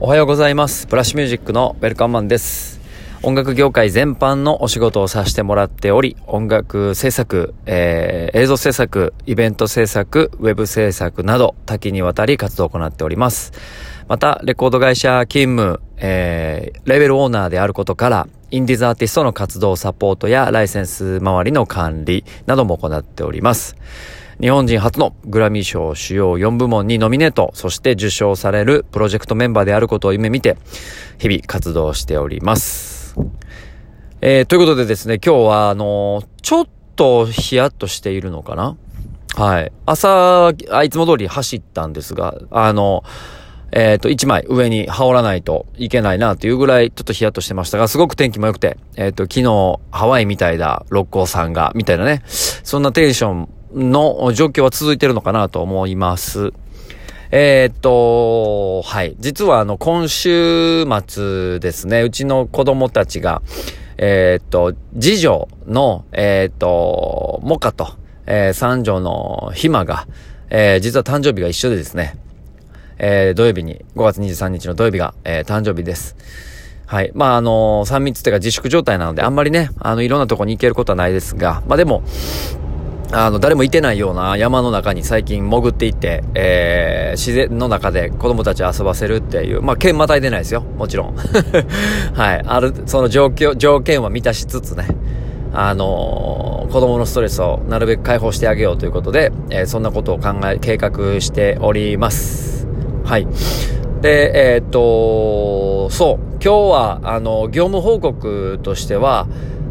おはようございます。ブラッシュミュージックのウェルカムマンです。音楽業界全般のお仕事をさせてもらっており、音楽制作、えー、映像制作、イベント制作、ウェブ制作など多岐にわたり活動を行っております。また、レコード会社勤務、えー、レベルオーナーであることから、インディーズアーティストの活動サポートやライセンス周りの管理なども行っております。日本人初のグラミー賞主要4部門にノミネート、そして受賞されるプロジェクトメンバーであることを夢見て、日々活動しております。えー、ということでですね、今日は、あの、ちょっとヒヤッとしているのかな？はい。朝、あいつも通り走ったんですが、あのえっ、ー、と、一枚上に羽織らないといけないなっていうぐらいちょっとヒヤッとしてましたが、すごく天気も良くて、えっ、ー、と、昨日ハワイみたいだ、六甲山が、みたいなね、そんなテンションの状況は続いてるのかなと思います。えー、っと、はい。実はあの、今週末ですね、うちの子供たちが、えー、っと、次女の、えー、っと、モカと、えー、三女のひまが、えー、実は誕生日が一緒でですね、えー、土曜日に、5月23日の土曜日が、えー、誕生日です。はい。まあ、あのー、3密っていうか自粛状態なので、あんまりね、あの、いろんなとこに行けることはないですが、まあでも、あの、誰もいてないような山の中に最近潜っていって、えー、自然の中で子供たち遊ばせるっていう、まあ、剣またいでないですよ。もちろん。はい。ある、その状況、条件は満たしつつね、あのー、子供のストレスをなるべく解放してあげようということで、えー、そんなことを考え、計画しております。はい。で、えー、っと、そう。今日は、あの、業務報告としては、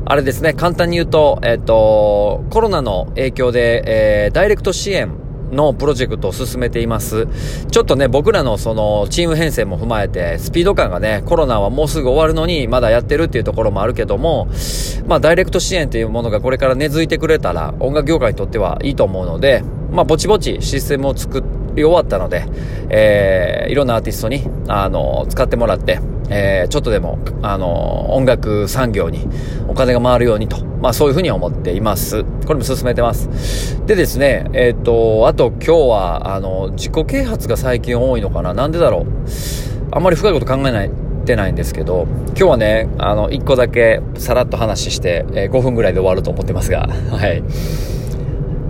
あれですね、簡単に言うと、えっ、と、コロナの影響で、えー、ダイレクト支援のプロジェクトを進めています。ちょっとね、僕らのそのチーム編成も踏まえて、スピード感がね、コロナはもうすぐ終わるのにまだやってるっていうところもあるけども、まあダイレクト支援っていうものがこれから根付いてくれたら、音楽業界にとってはいいと思うので、まあぼちぼちシステムを作り終わったので、えー、いろんなアーティストに、あの、使ってもらって、えー、ちょっとでも、あの、音楽産業にお金が回るようにと、まあそういうふうに思っています。これも進めてます。でですね、えっ、ー、と、あと今日は、あの、自己啓発が最近多いのかななんでだろうあんまり深いこと考えないてないんですけど、今日はね、あの、一個だけさらっと話して、えー、5分ぐらいで終わると思ってますが、はい。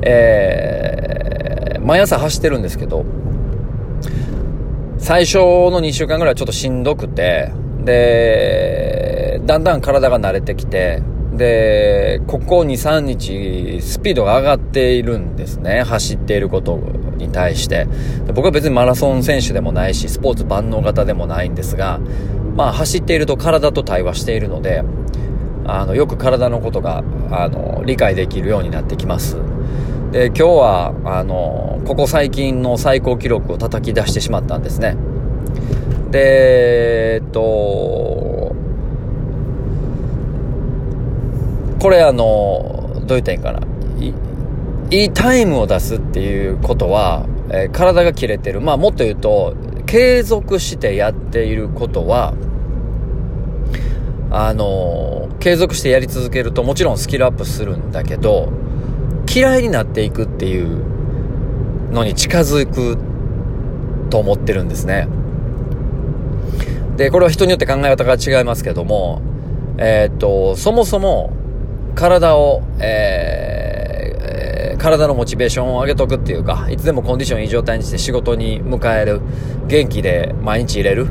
えー、毎朝走ってるんですけど、最初の2週間ぐらいはちょっとしんどくて、で、だんだん体が慣れてきて、で、ここ2、3日、スピードが上がっているんですね。走っていることに対して。僕は別にマラソン選手でもないし、スポーツ万能型でもないんですが、まあ走っていると体と対話しているので、あの、よく体のことが、あの、理解できるようになってきます。で、今日は、あの、ここ最近の最高記録を叩き出してしまったんですね。で、えっと、これあの、どう言ったらいいんかな。いいタイムを出すっていうことは、えー、体が切れてる。まあもっと言うと、継続してやっていることは、あの継続してやり続けるともちろんスキルアップするんだけど、嫌いになっていくっていうのに近づくと思ってるんですね。で、これは人によって考え方が違いますけども、えー、っと、そもそも体を、えー、体のモチベーションを上げとくっていうか、いつでもコンディションいい状態にして仕事に迎える、元気で毎日入れる、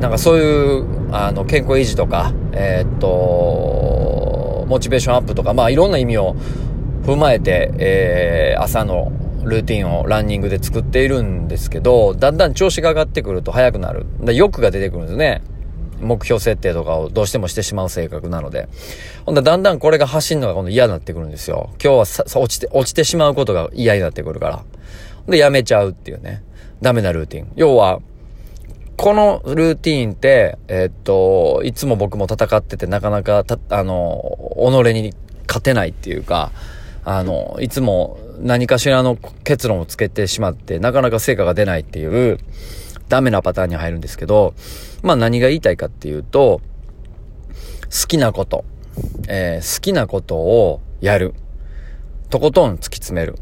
なんかそういう、あの、健康維持とか、えー、っと、モチベーションアップとか、まあいろんな意味を踏まえて、えー、朝のルーティンをランニングで作っているんですけど、だんだん調子が上がってくると速くなる。で欲が出てくるんですね。目標設定とかをどうしてもしてしまう性格なので。ほんで、だんだんこれが走るのが今度嫌になってくるんですよ。今日はさ落ちて、落ちてしまうことが嫌になってくるから。で、やめちゃうっていうね。ダメなルーティン。要は、このルーティーンって、えー、っと、いつも僕も戦っててなかなかた、あの、己に勝てないっていうか、あの、いつも何かしらの結論をつけてしまって、なかなか成果が出ないっていう、ダメなパターンに入るんですけど、まあ何が言いたいかっていうと、好きなこと、えー、好きなことをやる。とことん突き詰める。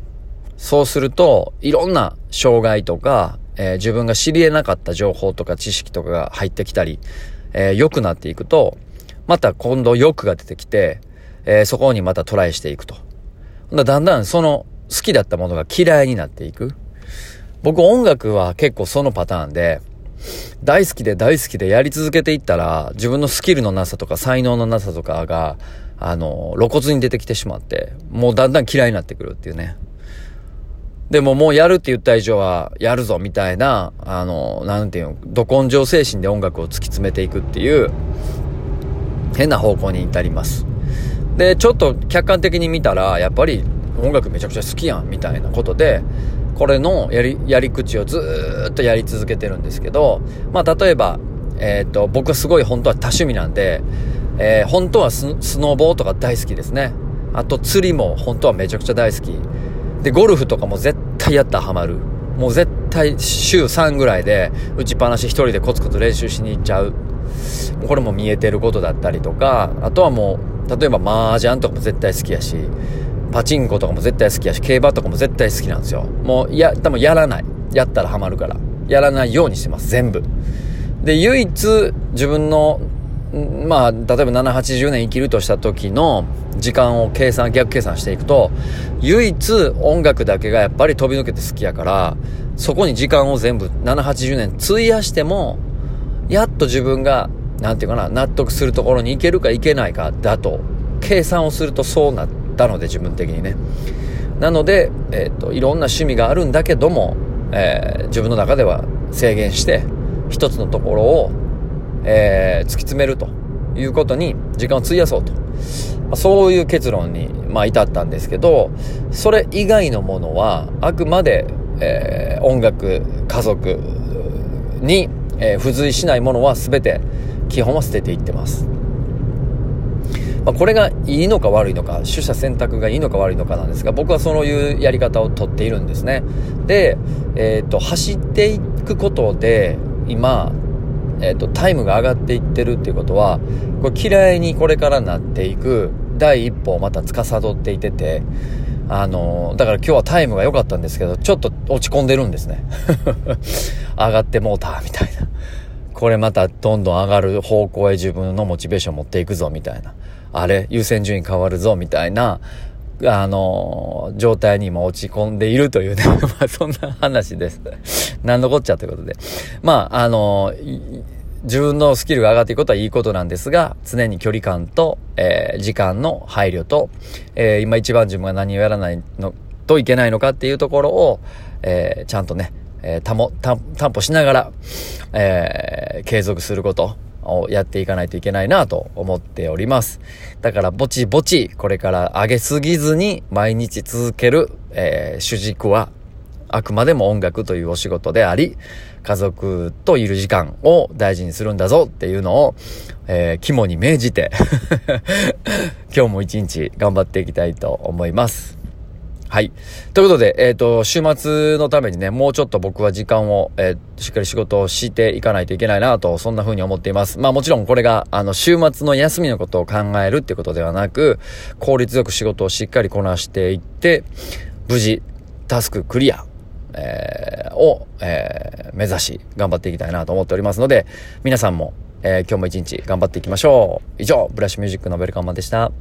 そうすると、いろんな障害とか、えー、自分が知り得なかった情報とか知識とかが入ってきたり、えー、良くなっていくと、また今度欲が出てきて、えー、そこにまたトライしていくと。だだんだんその好きだったものが嫌いになっていく。僕音楽は結構そのパターンで、大好きで大好きでやり続けていったら、自分のスキルのなさとか才能のなさとかが、あの、露骨に出てきてしまって、もうだんだん嫌いになってくるっていうね。でももうやるって言った以上はやるぞみたいな、あの、なんていうの、ど根性精神で音楽を突き詰めていくっていう、変な方向に至ります。で、ちょっと客観的に見たら、やっぱり音楽めちゃくちゃ好きやんみたいなことで、これのやり、やり口をずっとやり続けてるんですけど、まあ例えば、えっ、ー、と、僕はすごい本当は多趣味なんで、えー、本当はスノーボーとか大好きですね。あと釣りも本当はめちゃくちゃ大好き。で、ゴルフとかも絶対やったらハマる。もう絶対週3ぐらいで打ちっぱなし一人でコツコツ練習しに行っちゃう。これも見えてることだったりとか、あとはもう、例えば麻雀とかも絶対好きやし、パチンコとかも絶対好きやし、競馬とかも絶対好きなんですよ。もう、や、多分やらない。やったらハマるから。やらないようにしてます、全部。で、唯一自分の、まあ、例えば7、80年生きるとした時の時間を計算、逆計算していくと、唯一音楽だけがやっぱり飛び抜けて好きやから、そこに時間を全部7、80年費やしても、やっと自分が、なんていうかな、納得するところに行けるか行けないかだと、計算をするとそうなったので、自分的にね。なので、えっ、ー、と、いろんな趣味があるんだけども、えー、自分の中では制限して、一つのところを、えー、突き詰めるということに時間を費やそうと。そういう結論に、まあ、至ったんですけど、それ以外のものは、あくまで、えー、音楽、家族に、えー、付随しないものは全て、基本は捨てていってます。まあ、これがいいのか悪いのか、取捨選択がいいのか悪いのかなんですが、僕はそういうやり方をとっているんですね。で、え、ー、と、走っていくことで、今、えっ、ー、と、タイムが上がっていってるっていうことは、これ嫌いにこれからなっていく第一歩をまた司っていてて、あの、だから今日はタイムが良かったんですけど、ちょっと落ち込んでるんですね。上がってもうた、みたいな。これまたどんどん上がる方向へ自分のモチベーション持っていくぞ、みたいな。あれ、優先順位変わるぞ、みたいな、あの、状態に今落ち込んでいるというね、まあそんな話です。何のこっちゃということで。まあ、あの、自分のスキルが上がっていくことはいいことなんですが、常に距離感と、えー、時間の配慮と、えー、今一番自分が何をやらないのといけないのかっていうところを、えー、ちゃんとね、えー、担保しながら、えー、継続すること。をやっていかないといけないなと思っております。だからぼちぼちこれから上げすぎずに毎日続ける、えー、主軸はあくまでも音楽というお仕事であり、家族といる時間を大事にするんだぞっていうのを、えー、肝に銘じて 今日も一日頑張っていきたいと思います。はい。ということで、えっ、ー、と、週末のためにね、もうちょっと僕は時間を、えー、しっかり仕事をしていかないといけないなと、そんな風に思っています。まあもちろんこれが、あの、週末の休みのことを考えるってことではなく、効率よく仕事をしっかりこなしていって、無事、タスククリア、えー、を、えー、目指し、頑張っていきたいなと思っておりますので、皆さんも、えー、今日も一日頑張っていきましょう。以上、ブラッシュミュージックのベルカンマンでした。